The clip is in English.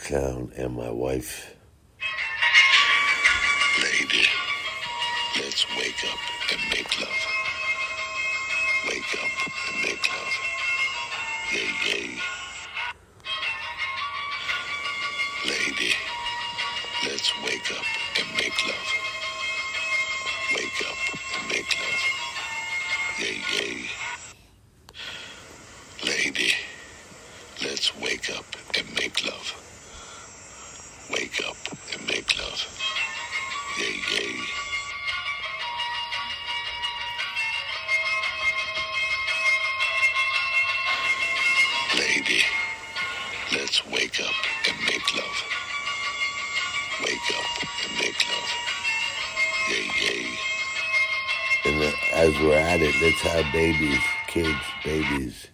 Clown and my wife. Lady, let's wake up and make love. Wake up and make love. Yay, yay. Lady, let's wake up and make love. Wake up and make love. Yay, yay. Lady, let's wake up and make love. Yay, yay. Lady, let's wake up and make love. Wake up and make love. Yay, yay. And as we're at it, let's have babies, kids, babies.